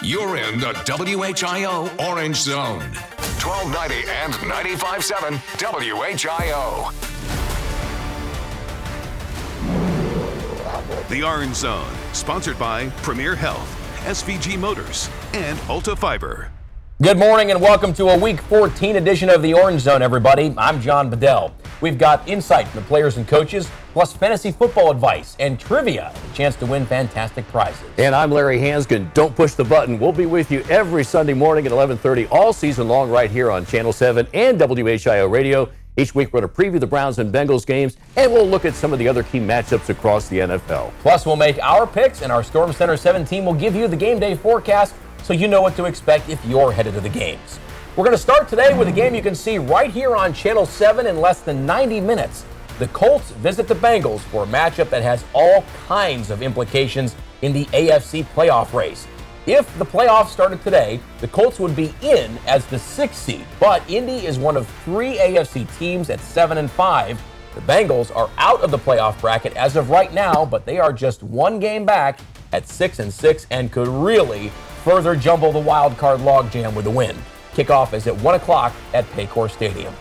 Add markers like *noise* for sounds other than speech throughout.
You're in the WHIO Orange Zone. 1290 and 95.7 WHIO. The Orange Zone, sponsored by Premier Health, SVG Motors, and Alta Fiber. Good morning and welcome to a Week 14 edition of the Orange Zone, everybody. I'm John Bedell. We've got insight from the players and coaches, plus fantasy football advice and trivia, a chance to win fantastic prizes. And I'm Larry Hansgen. Don't push the button. We'll be with you every Sunday morning at 11:30 all season long right here on Channel 7 and WHIO Radio. Each week, we're going to preview the Browns and Bengals games, and we'll look at some of the other key matchups across the NFL. Plus, we'll make our picks, and our Storm Center 7 team will give you the game day forecast so you know what to expect if you're headed to the games. We're going to start today with a game you can see right here on Channel 7 in less than 90 minutes. The Colts visit the Bengals for a matchup that has all kinds of implications in the AFC playoff race. If the playoffs started today, the Colts would be in as the sixth seed, but Indy is one of three AFC teams at seven and five. The Bengals are out of the playoff bracket as of right now, but they are just one game back at six and six and could really further jumble the wild card logjam with a win. Kickoff is at 1 o'clock at Paycor Stadium.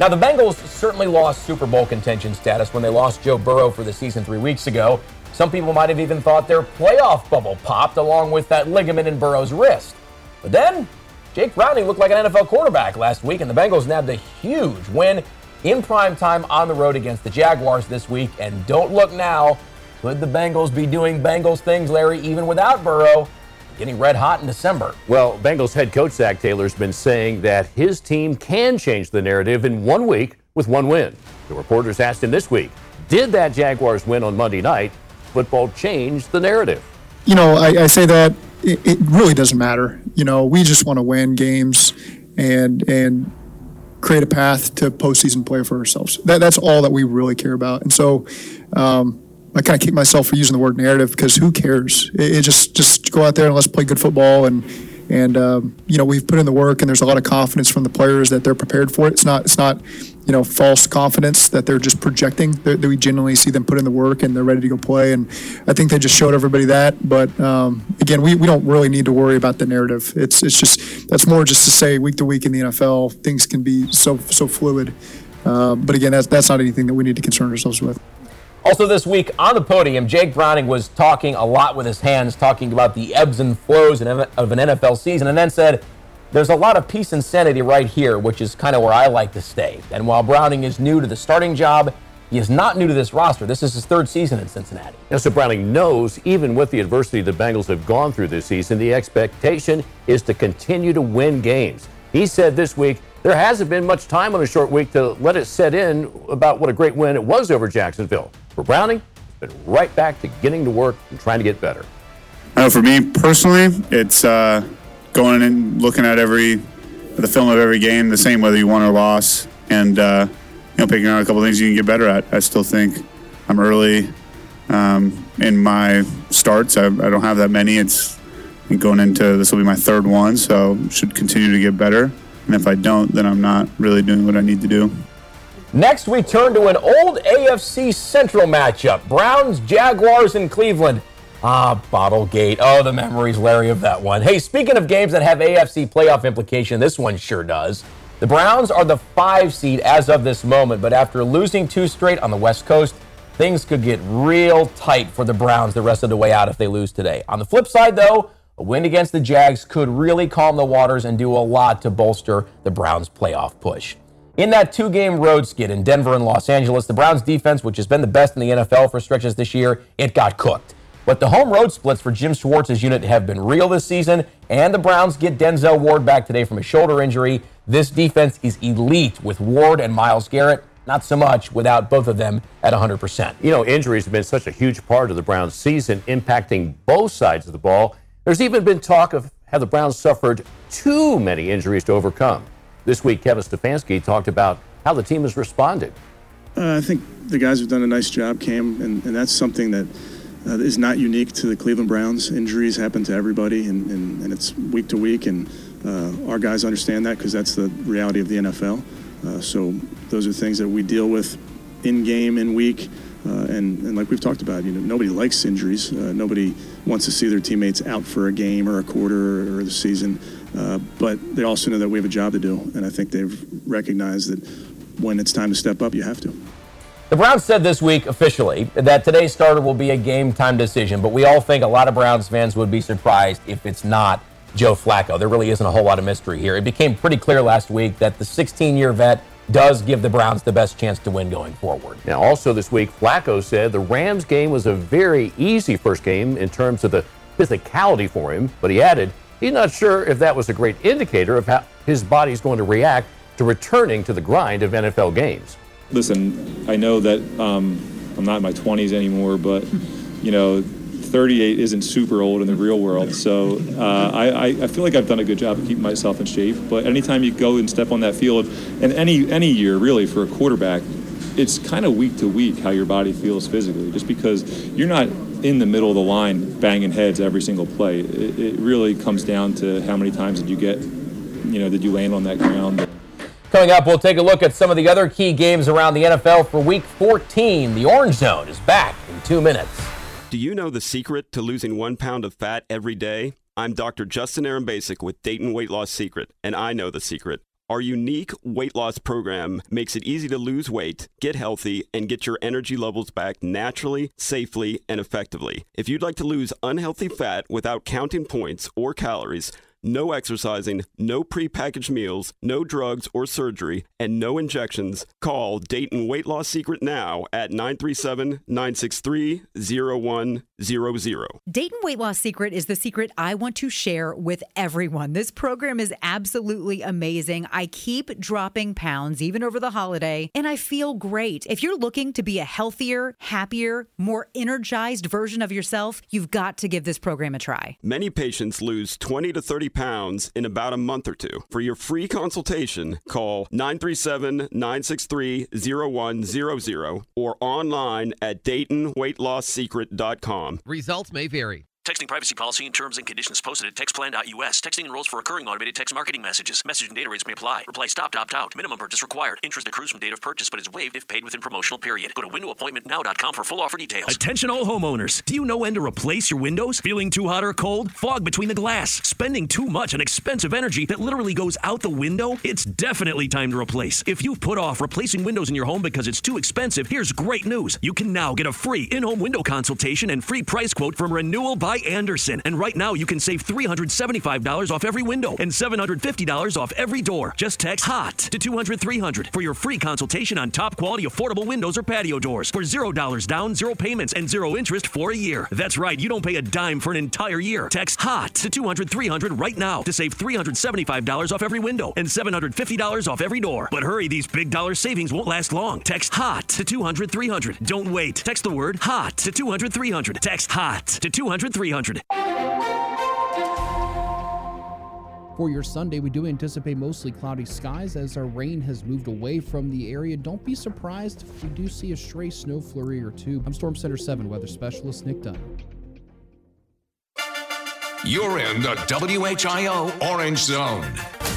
Now, the Bengals certainly lost Super Bowl contention status when they lost Joe Burrow for the season three weeks ago. Some people might have even thought their playoff bubble popped along with that ligament in Burrow's wrist. But then, Jake Browning looked like an NFL quarterback last week, and the Bengals nabbed a huge win in prime time on the road against the Jaguars this week. And don't look now, could the Bengals be doing Bengals things, Larry, even without Burrow? Getting red hot in December. Well, Bengals head coach Zac Taylor's been saying that his team can change the narrative in one week with one win. The reporters asked him this week, did that Jaguars win on Monday night football change the narrative? You know, I, I say that it, it really doesn't matter. You know, we just want to win games and and create a path to postseason play for ourselves. That, that's all that we really care about. And so, um, I kind of kick myself for using the word narrative because who cares? It, it just just go out there and let's play good football and and um, you know we've put in the work and there's a lot of confidence from the players that they're prepared for it. It's not it's not you know false confidence that they're just projecting. That we genuinely see them put in the work and they're ready to go play. And I think they just showed everybody that. But um, again, we, we don't really need to worry about the narrative. It's it's just that's more just to say week to week in the NFL things can be so so fluid. Uh, but again, that's that's not anything that we need to concern ourselves with. Also, this week on the podium, Jake Browning was talking a lot with his hands, talking about the ebbs and flows of an NFL season, and then said, There's a lot of peace and sanity right here, which is kind of where I like to stay. And while Browning is new to the starting job, he is not new to this roster. This is his third season in Cincinnati. Now, so Browning knows, even with the adversity the Bengals have gone through this season, the expectation is to continue to win games. He said this week, there hasn't been much time on a short week to let it set in about what a great win it was over Jacksonville. For Browning, been right back to getting to work and trying to get better. Uh, for me personally, it's uh, going and looking at every the film of every game, the same whether you won or lost, and uh, you know picking out a couple things you can get better at. I still think I'm early um, in my starts. I, I, don't have that many. It's going into this will be my third one, so should continue to get better. And if I don't, then I'm not really doing what I need to do. Next, we turn to an old AFC Central matchup Browns, Jaguars, in Cleveland. Ah, Bottlegate. Oh, the memories, Larry, of that one. Hey, speaking of games that have AFC playoff implication, this one sure does. The Browns are the five seed as of this moment, but after losing two straight on the West Coast, things could get real tight for the Browns the rest of the way out if they lose today. On the flip side, though, a win against the Jags could really calm the waters and do a lot to bolster the Browns' playoff push. In that two game road skid in Denver and Los Angeles, the Browns defense, which has been the best in the NFL for stretches this year, it got cooked. But the home road splits for Jim Schwartz's unit have been real this season, and the Browns get Denzel Ward back today from a shoulder injury. This defense is elite with Ward and Myles Garrett. Not so much without both of them at 100%. You know, injuries have been such a huge part of the Browns' season, impacting both sides of the ball. There's even been talk of have the Browns suffered too many injuries to overcome. This week, Kevin Stefanski talked about how the team has responded. Uh, I think the guys have done a nice job, Cam, and, and that's something that uh, is not unique to the Cleveland Browns. Injuries happen to everybody, and, and, and it's week to week, and uh, our guys understand that because that's the reality of the NFL. Uh, so those are things that we deal with in game, in week. Uh, and, and like we've talked about, you know, nobody likes injuries. Uh, nobody wants to see their teammates out for a game or a quarter or the season. Uh, but they also know that we have a job to do, and I think they've recognized that when it's time to step up, you have to. The Browns said this week officially that today's starter will be a game time decision, but we all think a lot of Browns fans would be surprised if it's not Joe Flacco. There really isn't a whole lot of mystery here. It became pretty clear last week that the 16 year vet does give the Browns the best chance to win going forward. Now, also this week, Flacco said the Rams game was a very easy first game in terms of the physicality for him, but he added he's not sure if that was a great indicator of how his body's going to react to returning to the grind of NFL games listen, I know that um, I'm not in my 20s anymore, but you know, 38 isn't super old in the real world. So uh, I, I feel like I've done a good job of keeping myself in shape. But anytime you go and step on that field, and any any year really for a quarterback, it's kind of week to week how your body feels physically. Just because you're not in the middle of the line banging heads every single play, it, it really comes down to how many times did you get, you know, did you land on that ground. Coming up, we'll take a look at some of the other key games around the NFL for Week 14. The Orange Zone is back in two minutes. Do you know the secret to losing one pound of fat every day? I'm Dr. Justin Aaron Basic with Dayton Weight Loss Secret, and I know the secret. Our unique weight loss program makes it easy to lose weight, get healthy, and get your energy levels back naturally, safely, and effectively. If you'd like to lose unhealthy fat without counting points or calories, no exercising, no prepackaged meals, no drugs or surgery, and no injections, call Dayton Weight Loss Secret now at 937 963 0100. Dayton Weight Loss Secret is the secret I want to share with everyone. This program is absolutely amazing. I keep dropping pounds even over the holiday, and I feel great. If you're looking to be a healthier, happier, more energized version of yourself, you've got to give this program a try. Many patients lose 20 to 30 pounds in about a month or two. For your free consultation, call 937 963 0100 or online at DaytonWeightLossSecret.com. Results may vary. Texting privacy policy and terms and conditions posted at textplan.us. Texting enrolls for recurring automated text marketing messages. Message and data rates may apply. Reply stop to opt out. Minimum purchase required. Interest accrues from date of purchase but is waived if paid within promotional period. Go to windowappointmentnow.com for full offer details. Attention all homeowners. Do you know when to replace your windows? Feeling too hot or cold? Fog between the glass? Spending too much on expensive energy that literally goes out the window? It's definitely time to replace. If you've put off replacing windows in your home because it's too expensive, here's great news. You can now get a free in-home window consultation and free price quote from Renewal by Andersen. And right now, you can save $375 off every window and $750 off every door. Just text HOT to 200 300 for your free consultation on top quality affordable windows or patio doors for $0 down, zero payments, and zero interest for a year. That's right, you don't pay a dime for an entire year. Text HOT to 200 300 right now to save $375 off every window and $750 off every door. But hurry, these big dollar savings won't last long. Text HOT to 200 300. Don't wait. Text the word HOT to 200 300. Text HOT to 200 300. For your Sunday, we do anticipate mostly cloudy skies as our rain has moved away from the area. Don't be surprised if we do see a stray snow flurry or two. I'm Storm Center 7 weather specialist Nick Dunn. You're in the WHIO Orange Zone.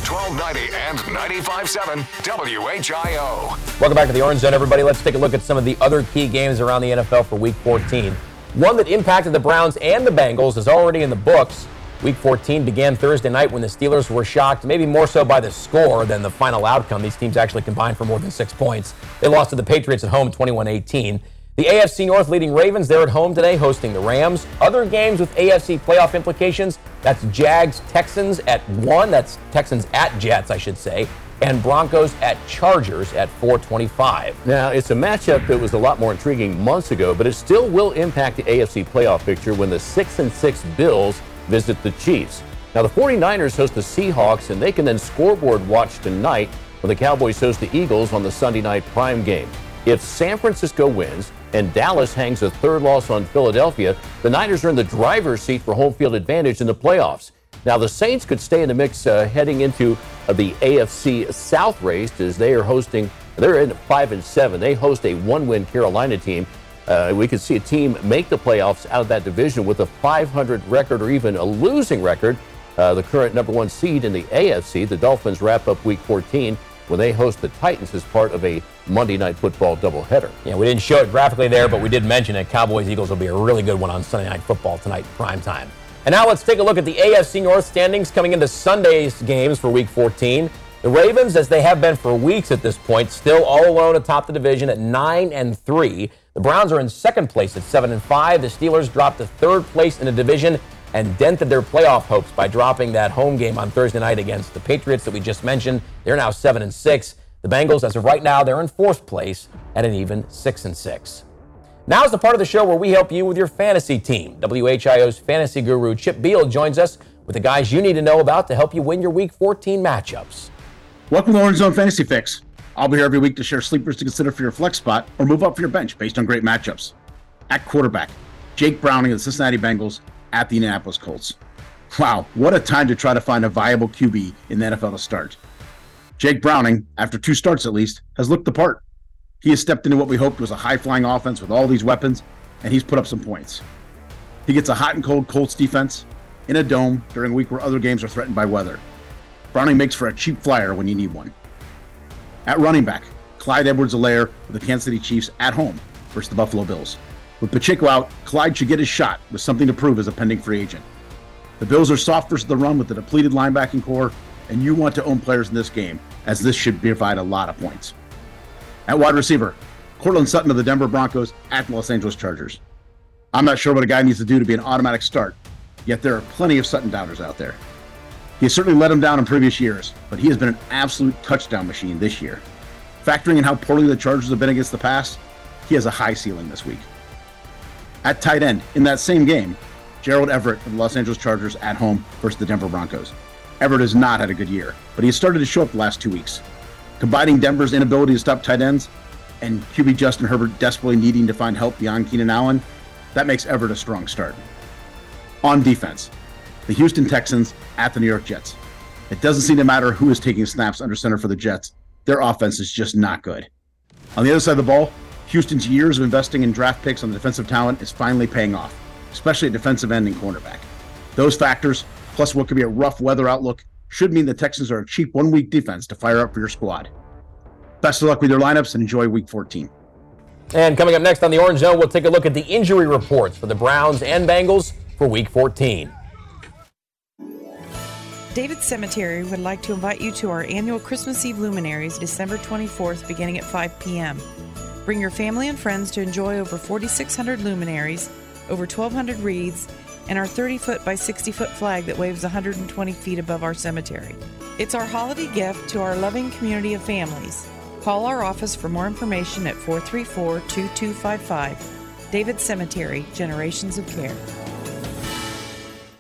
1290 and 95.7 WHIO. Welcome back to the Orange Zone, everybody. Let's take a look at some of the other key games around the NFL for Week 14. One that impacted the Browns and the Bengals is already in the books. Week 14 began Thursday night when the Steelers were shocked, maybe more so by the score than the final outcome. These teams actually combined for more than six points. They lost to the Patriots at home 21 18. The AFC North leading Ravens, they're at home today hosting the Rams. Other games with AFC playoff implications that's Jags Texans at 1. That's Texans at Jets, I should say. And Broncos at Chargers at 425. Now, it's a matchup that was a lot more intriguing months ago, but it still will impact the AFC playoff picture when the 6 and 6 Bills visit the Chiefs. Now, the 49ers host the Seahawks, and they can then scoreboard watch tonight when the Cowboys host the Eagles on the Sunday night prime game. If San Francisco wins and Dallas hangs a third loss on Philadelphia, the Niners are in the driver's seat for home field advantage in the playoffs. Now, the Saints could stay in the mix uh, heading into uh, the AFC South race as they are hosting, they're in 5 and 7. They host a one win Carolina team uh, we could see a team make the playoffs out of that division with a 500 record or even a losing record. Uh, the current number one seed in the AFC, the Dolphins wrap up week 14 when they host the Titans as part of a Monday Night Football doubleheader. Yeah, we didn't show it graphically there, but we did mention it. Cowboys Eagles will be a really good one on Sunday Night Football tonight, prime time. And now let's take a look at the AFC North standings coming into Sunday's games for Week 14. The Ravens, as they have been for weeks at this point, still all alone atop the division at nine and three. The Browns are in second place at seven and five. The Steelers dropped to third place in the division and dented their playoff hopes by dropping that home game on Thursday night against the Patriots that we just mentioned. They're now seven and six. The Bengals, as of right now, they're in fourth place at an even six and six. Now's the part of the show where we help you with your fantasy team. WHIO's fantasy guru Chip Beal joins us with the guys you need to know about to help you win your Week 14 matchups. Welcome to Orange Zone Fantasy Fix. I'll be here every week to share sleepers to consider for your flex spot or move up for your bench based on great matchups. At quarterback, Jake Browning of the Cincinnati Bengals at the Indianapolis Colts. Wow, what a time to try to find a viable QB in the NFL to start. Jake Browning, after two starts at least, has looked the part. He has stepped into what we hoped was a high flying offense with all these weapons, and he's put up some points. He gets a hot and cold Colts defense in a dome during a week where other games are threatened by weather. Browning makes for a cheap flyer when you need one. At running back, Clyde Edwards-Helaire with the Kansas City Chiefs at home versus the Buffalo Bills. With Pacheco out, Clyde should get his shot with something to prove as a pending free agent. The Bills are soft versus the run with a depleted linebacking core, and you want to own players in this game, as this should provide a lot of points. At wide receiver, Courtland Sutton of the Denver Broncos at the Los Angeles Chargers. I'm not sure what a guy needs to do to be an automatic start, yet there are plenty of Sutton doubters out there. He has certainly let him down in previous years, but he has been an absolute touchdown machine this year. Factoring in how poorly the Chargers have been against the pass, he has a high ceiling this week. At tight end, in that same game, Gerald Everett of the Los Angeles Chargers at home versus the Denver Broncos. Everett has not had a good year, but he has started to show up the last two weeks. Combining Denver's inability to stop tight ends and QB Justin Herbert desperately needing to find help beyond Keenan Allen, that makes Everett a strong start. On defense, the Houston Texans at the New York Jets. It doesn't seem to matter who is taking snaps under center for the Jets. Their offense is just not good. On the other side of the ball, Houston's years of investing in draft picks on the defensive talent is finally paying off, especially at defensive end and cornerback. Those factors, plus what could be a rough weather outlook, should mean the Texans are a cheap one week defense to fire up for your squad. Best of luck with your lineups and enjoy week 14. And coming up next on the Orange Zone, we'll take a look at the injury reports for the Browns and Bengals for week 14. David Cemetery would like to invite you to our annual Christmas Eve luminaries December 24th beginning at 5 p.m. Bring your family and friends to enjoy over 4,600 luminaries, over 1,200 wreaths, and our 30 foot by 60 foot flag that waves 120 feet above our cemetery. It's our holiday gift to our loving community of families. Call our office for more information at 434 2255. David Cemetery, Generations of Care.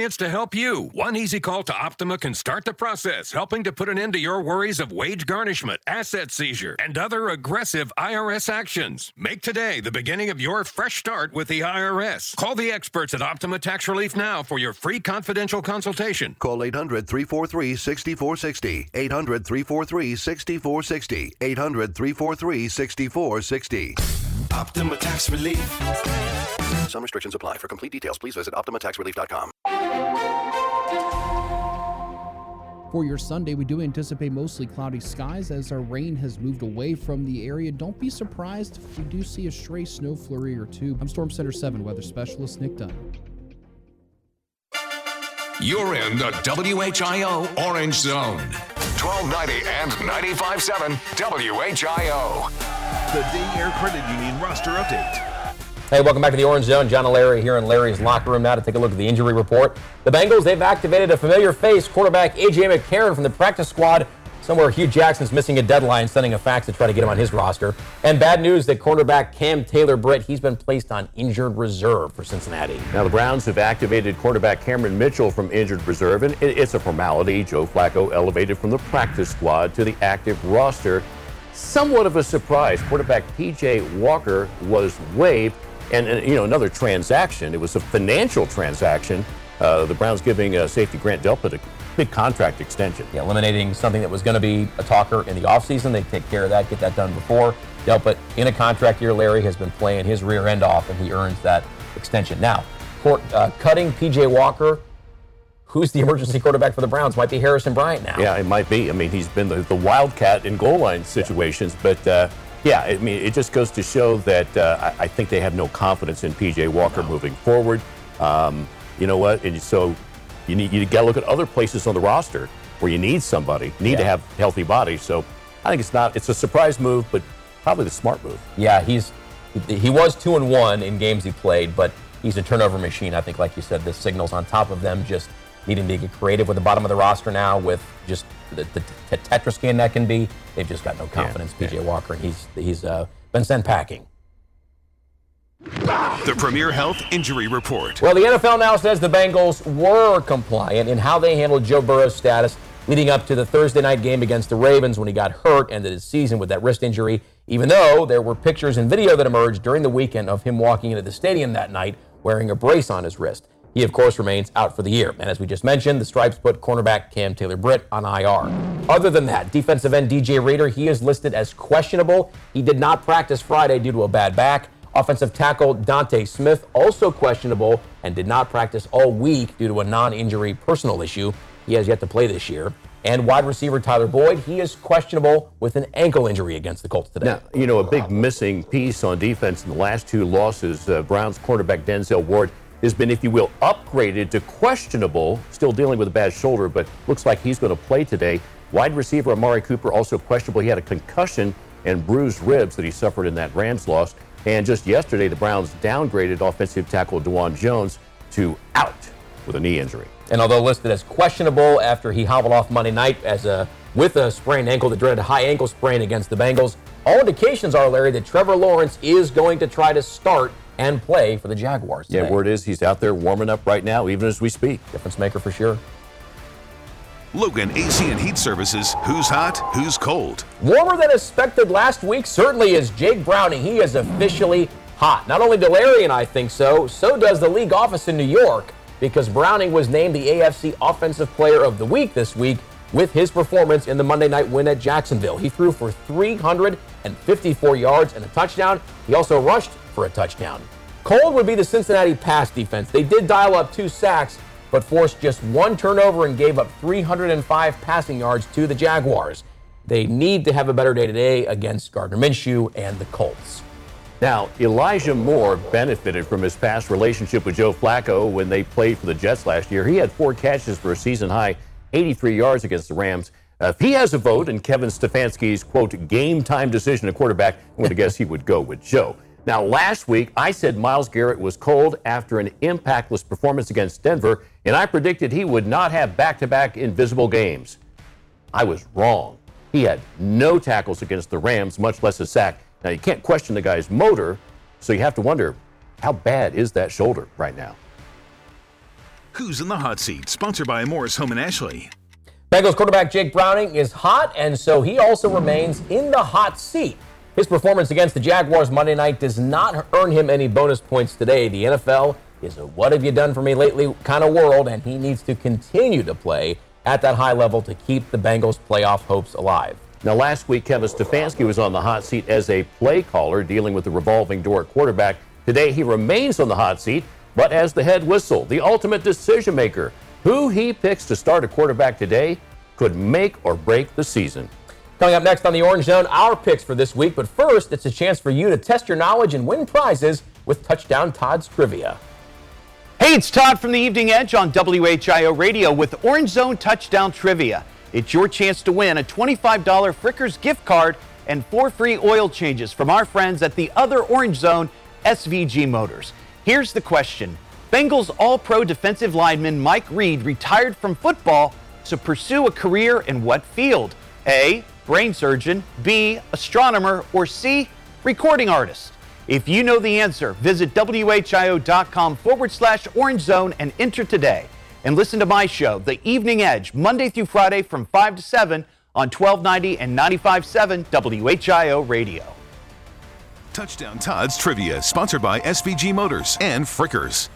to help you. One easy call to Optima can start the process, helping to put an end to your worries of wage garnishment, asset seizure, and other aggressive IRS actions. Make today the beginning of your fresh start with the IRS. Call the experts at Optima Tax Relief now for your free confidential consultation. Call 800 343 6460. 800 343 6460. 800 343 6460. Optima Tax Relief. Some restrictions apply. For complete details, please visit OptimaTaxRelief.com. For your Sunday, we do anticipate mostly cloudy skies as our rain has moved away from the area. Don't be surprised if we do see a stray snow flurry or two. I'm Storm Center 7 weather specialist Nick Dunn. You're in the WHIO Orange Zone. 1290 and 95.7 WHIO. The Day Air Credit Union roster update. Hey, welcome back to the Orange Zone. John and Larry here in Larry's locker room now to take a look at the injury report. The Bengals, they've activated a familiar face, quarterback A.J. McCarron from the practice squad Somewhere Hue Jackson's missing a deadline, sending a fax to try to get him on his roster. And bad news that cornerback Cam Taylor Britt, he's been placed on injured reserve for Cincinnati. Now, the Browns have activated quarterback Cameron Mitchell from injured reserve, and it's a formality. Joe Flacco elevated from the practice squad to the active roster. Somewhat of a surprise. Quarterback PJ Walker was waived, and, and you know another transaction. It was a financial transaction. Uh, the Browns giving uh, safety Grant Delpit a big contract extension. Yeah, eliminating something that was going to be a talker in the offseason. They take care of that, get that done before. Delpit in a contract year, Larry has been playing his rear end off, and he earns that extension. Now, court, uh, cutting PJ Walker who's the emergency *laughs* quarterback for the Browns? Might be Harrison Bryant now. Yeah, it might be. I mean, he's been the, the wildcat in goal line situations, yeah. but uh, yeah, I mean, it just goes to show that uh, I, I, think they have no confidence in PJ Walker no. moving forward. Um, you know what? And so you need you got to look at other places on the roster where you need somebody, need yeah. to have healthy bodies. So I think it's not it's a surprise move, but probably the smart move. Yeah, he's he was two and one in games he played, but he's a turnover machine. I think, like you said, the signals on top of them just needing to get creative with the bottom of the roster now with just the, the, the Tetris game that can be. They've just got no confidence. Yeah, PJ yeah. Walker, he's he's uh, been sent packing. The Premier Health Injury Report. Well, the NFL now says the Bengals were compliant in how they handled Joe Burrow's status leading up to the Thursday night game against the Ravens when he got hurt, and ended his season with that wrist injury, even though there were pictures and video that emerged during the weekend of him walking into the stadium that night wearing a brace on his wrist. He, of course, remains out for the year. And as we just mentioned, the Stripes put cornerback Cam Taylor Britt on IR. Other than that, defensive end DJ Reader, he is listed as questionable. He did not practice Friday due to a bad back. Offensive tackle D'Ante Smith, also questionable, and did not practice all week due to a non injury personal issue. He has yet to play this year. And wide receiver Tyler Boyd, he is questionable with an ankle injury against the Colts today. Now, you know, a big missing piece on defense in the last two losses, uh, Browns cornerback Denzel Ward has been, if you will, upgraded to questionable, still dealing with a bad shoulder, but looks like he's going to play today. Wide receiver Amari Cooper also questionable. He had a concussion and bruised ribs that he suffered in that Rams loss. And just yesterday, the Browns downgraded offensive tackle Dawand Jones to out with a knee injury. And although listed as questionable after he hobbled off Monday night as a with a sprained ankle, the dreaded high ankle sprain against the Bengals, all indications are, Larry, that Trevor Lawrence is going to try to start and play for the Jaguars. Today. Yeah, word is he's out there warming up right now, even as we speak. Difference maker for sure. Logan AC and Heat Services. Who's hot? Who's cold? Warmer than expected last week certainly is Jake Browning. He is officially hot. Not only do Larry and I think so, so does the league office in New York because Browning was named the AFC Offensive Player of the Week this week with his performance in the Monday night win at Jacksonville. He threw for 354 yards and a touchdown. He also rushed for a touchdown. Cold would be the Cincinnati pass defense. They did dial up two sacks, but forced just one turnover and gave up 305 passing yards to the Jaguars. They need to have a better day today against Gardner Minshew and the Colts. Now, Elijah Moore benefited from his past relationship with Joe Flacco when they played for the Jets last year. He had four catches for a season high 83 yards against the Rams. Uh, if he has a vote in Kevin Stefanski's, quote, game time decision at quarterback, I'm going *laughs* to guess he would go with Joe. Now, last week, I said Myles Garrett was cold after an impactless performance against Denver, and I predicted he would not have back to back invisible games. I was wrong. He had no tackles against the Rams, much less a sack. Now, you can't question the guy's motor, so you have to wonder how bad is that shoulder right now? Who's in the hot seat? Sponsored by Morris Home and Ashley. Bengals quarterback Jake Browning is hot, and so he also remains in the hot seat. His performance against the Jaguars Monday night does not earn him any bonus points today. The NFL is a what have you done for me lately kind of world, and he needs to continue to play at that high level to keep the Bengals' playoff hopes alive. Now, last week, Kevin Stefanski was on the hot seat as a play caller dealing with the revolving door quarterback. Today, he remains on the hot seat, but as the head whistle, the ultimate decision maker. Who he picks to start a quarterback today could make or break the season. Coming up next on the Orange Zone, our picks for this week. But first, it's a chance for you to test your knowledge and win prizes with Touchdown Todd's Trivia. Hey, it's Todd from the Evening Edge on WHIO Radio with Orange Zone Touchdown Trivia. It's your chance to win a $25 Frickers gift card and four free oil changes from our friends at the other Orange Zone, SVG Motors. Here's the question Bengals All Pro defensive lineman Mike Reid retired from football to pursue a career in what field? A. Brain surgeon, B. Astronomer, or C. Recording artist? If you know the answer, visit WHIO.com forward slash orange zone and enter today. And listen to my show, The Evening Edge, Monday through Friday from 5 to 7 on 1290 and 95.7 WHIO Radio. Touchdown Todd's Trivia, sponsored by SVG Motors and Frickers.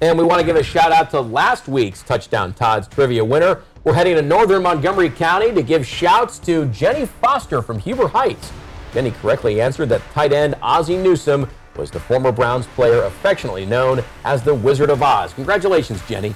And we want to give a shout out to last week's Touchdown Todd's Trivia winner. We're heading to northern Montgomery County to give shouts to Jenny Foster from Huber Heights. Jenny correctly answered that tight end Ozzie Newsome was the former Browns player affectionately known as the Wizard of Oz. Congratulations, Jenny.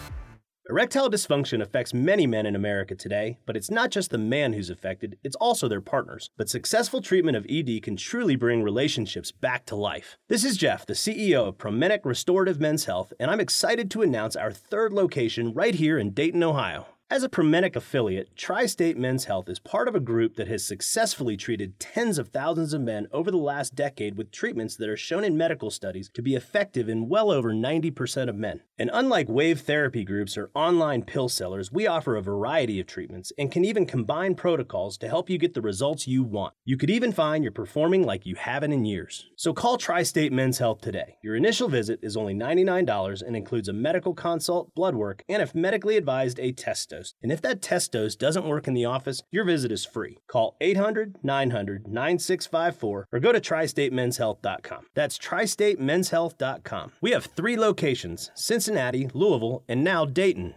Erectile dysfunction affects many men in America today, but it's not just the man who's affected, it's also their partners. But successful treatment of ED can truly bring relationships back to life. This is Jeff, the CEO of Promenic Restorative Men's Health, and I'm excited to announce our third location right here in Dayton, Ohio. As a Promenic affiliate, Tri State Men's Health is part of a group that has successfully treated tens of thousands of men over the last decade with treatments that are shown in medical studies to be effective in well over 90% of men. And unlike wave therapy groups or online pill sellers, we offer a variety of treatments and can even combine protocols to help you get the results you want. You could even find you're performing like you haven't in years. So call Tri State Men's Health today. Your initial visit is only $99 and includes a medical consult, blood work, and if medically advised, a test dose. And if that test dose doesn't work in the office, your visit is free. Call 800 900 9654 or go to tristatemenshealth.com. That's tristatemenshealth.com. We have three locations Cincinnati, Louisville, and now Dayton.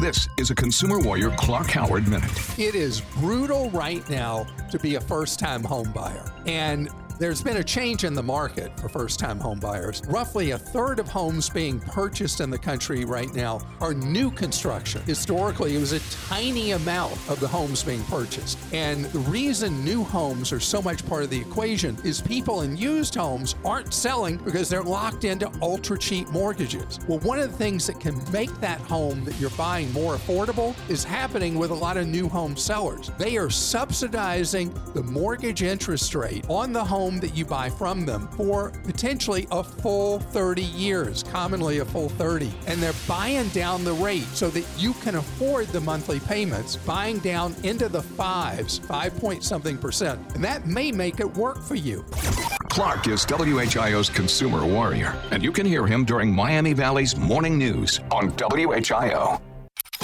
This is a Consumer Warrior Clark Howard Minute. It is brutal right now to be a first time homebuyer. And there's been a change in the market for first time home buyers. Roughly a third of homes being purchased in the country right now are new construction. Historically, it was a tiny amount of the homes being purchased. And the reason new homes are so much part of the equation is people in used homes aren't selling because they're locked into ultra cheap mortgages. Well, one of the things that can make that home that you're buying more affordable is happening with a lot of new home sellers. They are subsidizing the mortgage interest rate on the home that you buy from them for potentially a full 30 years, commonly a full 30. And they're buying down the rate so that you can afford the monthly payments, buying down into the fives, five point something percent. And that may make it work for you. Clark is WHIO's consumer warrior, and you can hear him during Miami Valley's morning news on WHIO.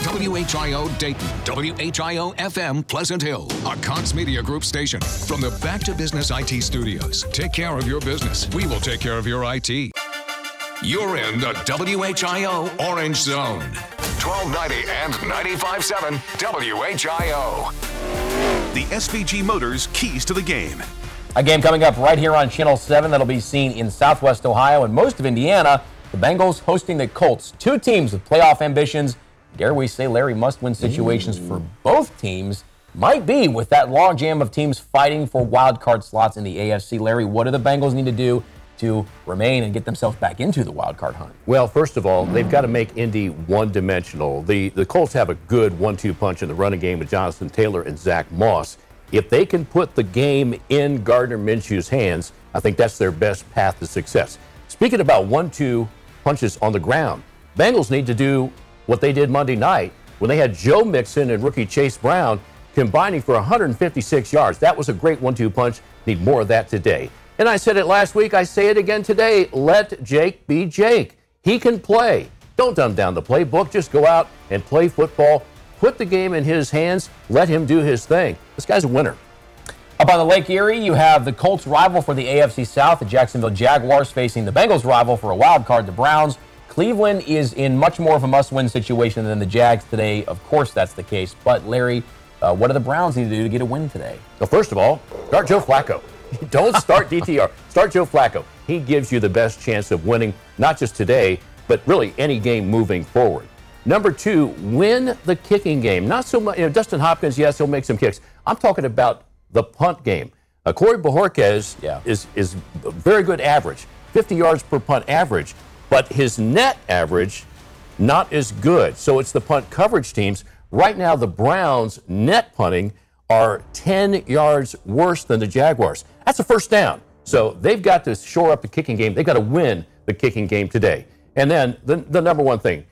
WHIO Dayton, WHIO FM Pleasant Hill, a Cox Media Group station. From the Back to Business IT studios, take care of your business. We will take care of your IT. You're in the WHIO Orange Zone. 1290 and 95.7 WHIO. The SVG Motors Keys to the Game. A game coming up right here on Channel 7 that'll be seen in Southwest Ohio and most of Indiana. The Bengals hosting the Colts, two teams with playoff ambitions. Dare we say Larry must win situations for both teams? Might be with that logjam of teams fighting for wild card slots in the AFC. Larry, what do the Bengals need to do to remain and get themselves back into the wild card hunt? Well, first of all, they've got to make Indy one dimensional. The, the Colts have a good one two punch in the running game with Jonathan Taylor and Zack Moss. If they can put the game in Gardner Minshew's hands, I think that's their best path to success. Speaking about one two punches on the ground, Bengals need to do what they did Monday night when they had Joe Mixon and rookie Chase Brown combining for 156 yards. That was a great one two punch. Need more of that today. And I said it last week, I say it again today. Let Jake be Jake. He can play. Don't dumb down the playbook. Just go out and play football. Put the game in his hands. Let him do his thing. This guy's a winner. Up on the Lake Erie, you have the Colts rival for the AFC South, the Jacksonville Jaguars, facing the Bengals rival for a wild card, the Browns. Cleveland is in much more of a must win situation than the Jags today. Of course, that's the case. But, Larry, uh, what do the Browns need to do to get a win today? Well, first of all, start Joe Flacco. *laughs* Don't start DTR. Start Joe Flacco. He gives you the best chance of winning, not just today, but really any game moving forward. Number two, win the kicking game. Not so much, you know, Dustin Hopkins, yes, he'll make some kicks. I'm talking about the punt game. Uh, Corey Bojorquez Yeah. is, is very good average, 50 yards per punt average, but his net average, not as good. So it's the punt coverage teams. Right now, the Browns' net punting are 10 yards worse than the Jaguars. That's a first down. So they've got to shore up the kicking game. They've got to win the kicking game today. And then the, the number one thing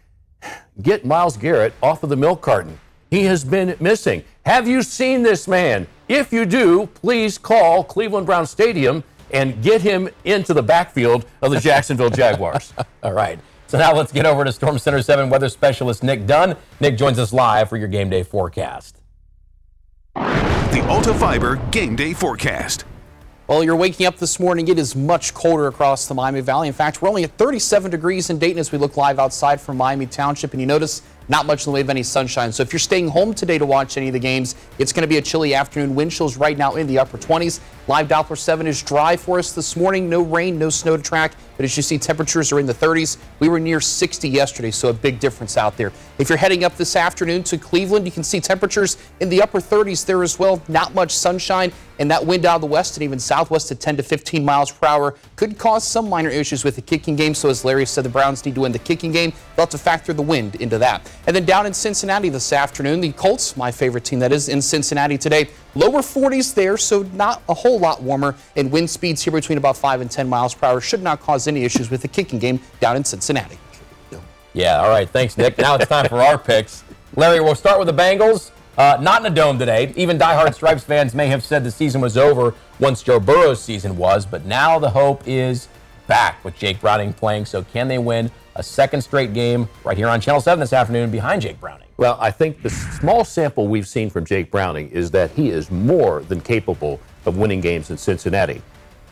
get Myles Garrett off of the milk carton. He has been missing. Have you seen this man? If you do, please call Cleveland Brown Stadium and get him into the backfield of the Jacksonville Jaguars. *laughs* All right. So now let's get over to Storm Center 7 weather specialist Nick Dunn. Nick joins us live for your game day forecast. The Alta Fiber Game Day Forecast. Well, you're waking up this morning. It is much colder across the Miami Valley. In fact, we're only at 37 degrees in Dayton as we look live outside from Miami Township. And you notice not much in the way of any sunshine. So if you're staying home today to watch any of the games, it's going to be a chilly afternoon. Wind chills right now in the upper 20s. Live Doppler 7 is dry for us this morning. No rain, no snow to track. But as you see, temperatures are in the 30s. We were near 60 yesterday, so a big difference out there. If you're heading up this afternoon to Cleveland, you can see temperatures in the upper 30s there as well. Not much sunshine, and that wind out of the west and even southwest at 10 to 15 miles per hour could cause some minor issues with the kicking game. So as Larry said, the Browns need to win the kicking game. They'll have to factor the wind into that. And then down in Cincinnati this afternoon, the Colts, my favorite team that is in Cincinnati today, lower 40s there, so not a whole lot warmer. And wind speeds here between about 5 and 10 miles per hour should not cause any issues with the kicking game down in Cincinnati. Yeah, all right. Thanks, Nick. Now it's time for our picks. Larry, we'll start with the Bengals. Uh, not in a dome today. Even diehard Stripes fans may have said the season was over once Joe Burrow's season was, but now the hope is back with Jake Browning playing. So can they win a second straight game right here on Channel 7 this afternoon behind Jake Browning? Well, I think the small sample we've seen from Jake Browning is that he is more than capable of winning games in Cincinnati.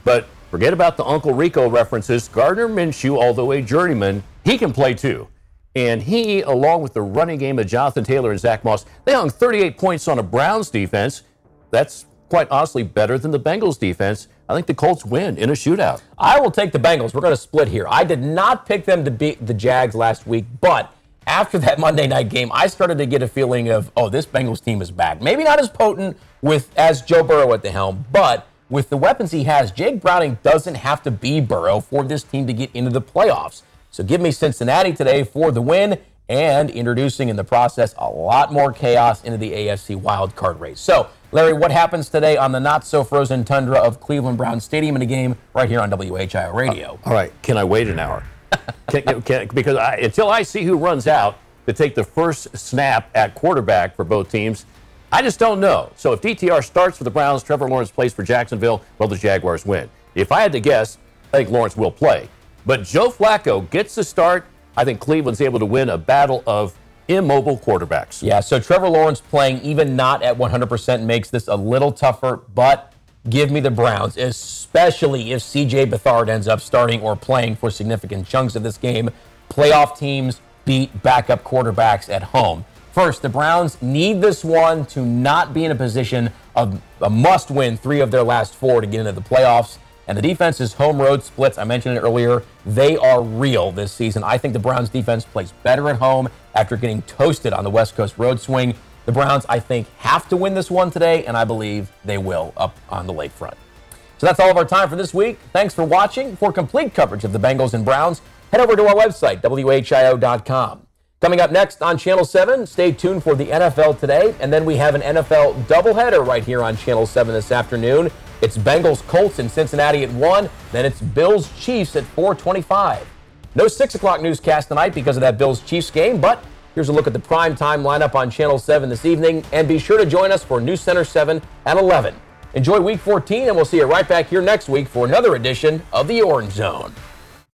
But forget about the Uncle Rico references. Gardner Minshew, although a journeyman, he can play too. And he, along with the running game of Jonathan Taylor and Zack Moss, they hung 38 points on a Browns defense. That's quite honestly better than the Bengals defense. I think the Colts win in a shootout. I will take the Bengals. We're going to split here. I did not pick them to beat the Jags last week, but after that *laughs* Monday night game, I started to get a feeling of, oh, this Bengals team is back. Maybe not as potent with as Joe Burrow at the helm, but with the weapons he has, Jake Browning doesn't have to be Burrow for this team to get into the playoffs. So give me Cincinnati today for the win and introducing in the process a lot more chaos into the AFC wild card race. So, Larry, what happens today on the not so frozen tundra of Cleveland Brown Stadium in a game right here on WHIO Radio? Uh, all right, can I wait an hour? *laughs* can, can, because I, until I see who runs out to take the first snap at quarterback for both teams, I just don't know. So if DTR starts for the Browns, Trevor Lawrence plays for Jacksonville, well, the Jaguars win. If I had to guess, I think Lawrence will play. But Joe Flacco gets the start. I think Cleveland's able to win a battle of immobile quarterbacks. Yeah, so Trevor Lawrence playing even not at 100% makes this a little tougher, but give me the Browns, especially if CJ Beathard ends up starting or playing for significant chunks of this game. Playoff teams beat backup quarterbacks at home. First, the Browns need this one to not be in a position of a must win three of their last four to get into the playoffs. And the defense's home road splits, I mentioned it earlier, they are real this season. I think the Browns defense plays better at home after getting toasted on the West Coast road swing. The Browns, I think, have to win this one today, and I believe they will up on the lakefront. So that's all of our time for this week. Thanks for watching. For complete coverage of the Bengals and Browns, head over to our website, WHIO.com. Coming up next on Channel 7, stay tuned for the NFL today, and then we have an NFL doubleheader right here on Channel 7 this afternoon. It's Bengals Colts in Cincinnati at 1. Then it's Bills Chiefs at 425. No 6 o'clock newscast tonight because of that Bills Chiefs game, but here's a look at the prime time lineup on Channel 7 this evening. And be sure to join us for News Center 7 at 11. Enjoy week 14, and we'll see you right back here next week for another edition of the Orange Zone.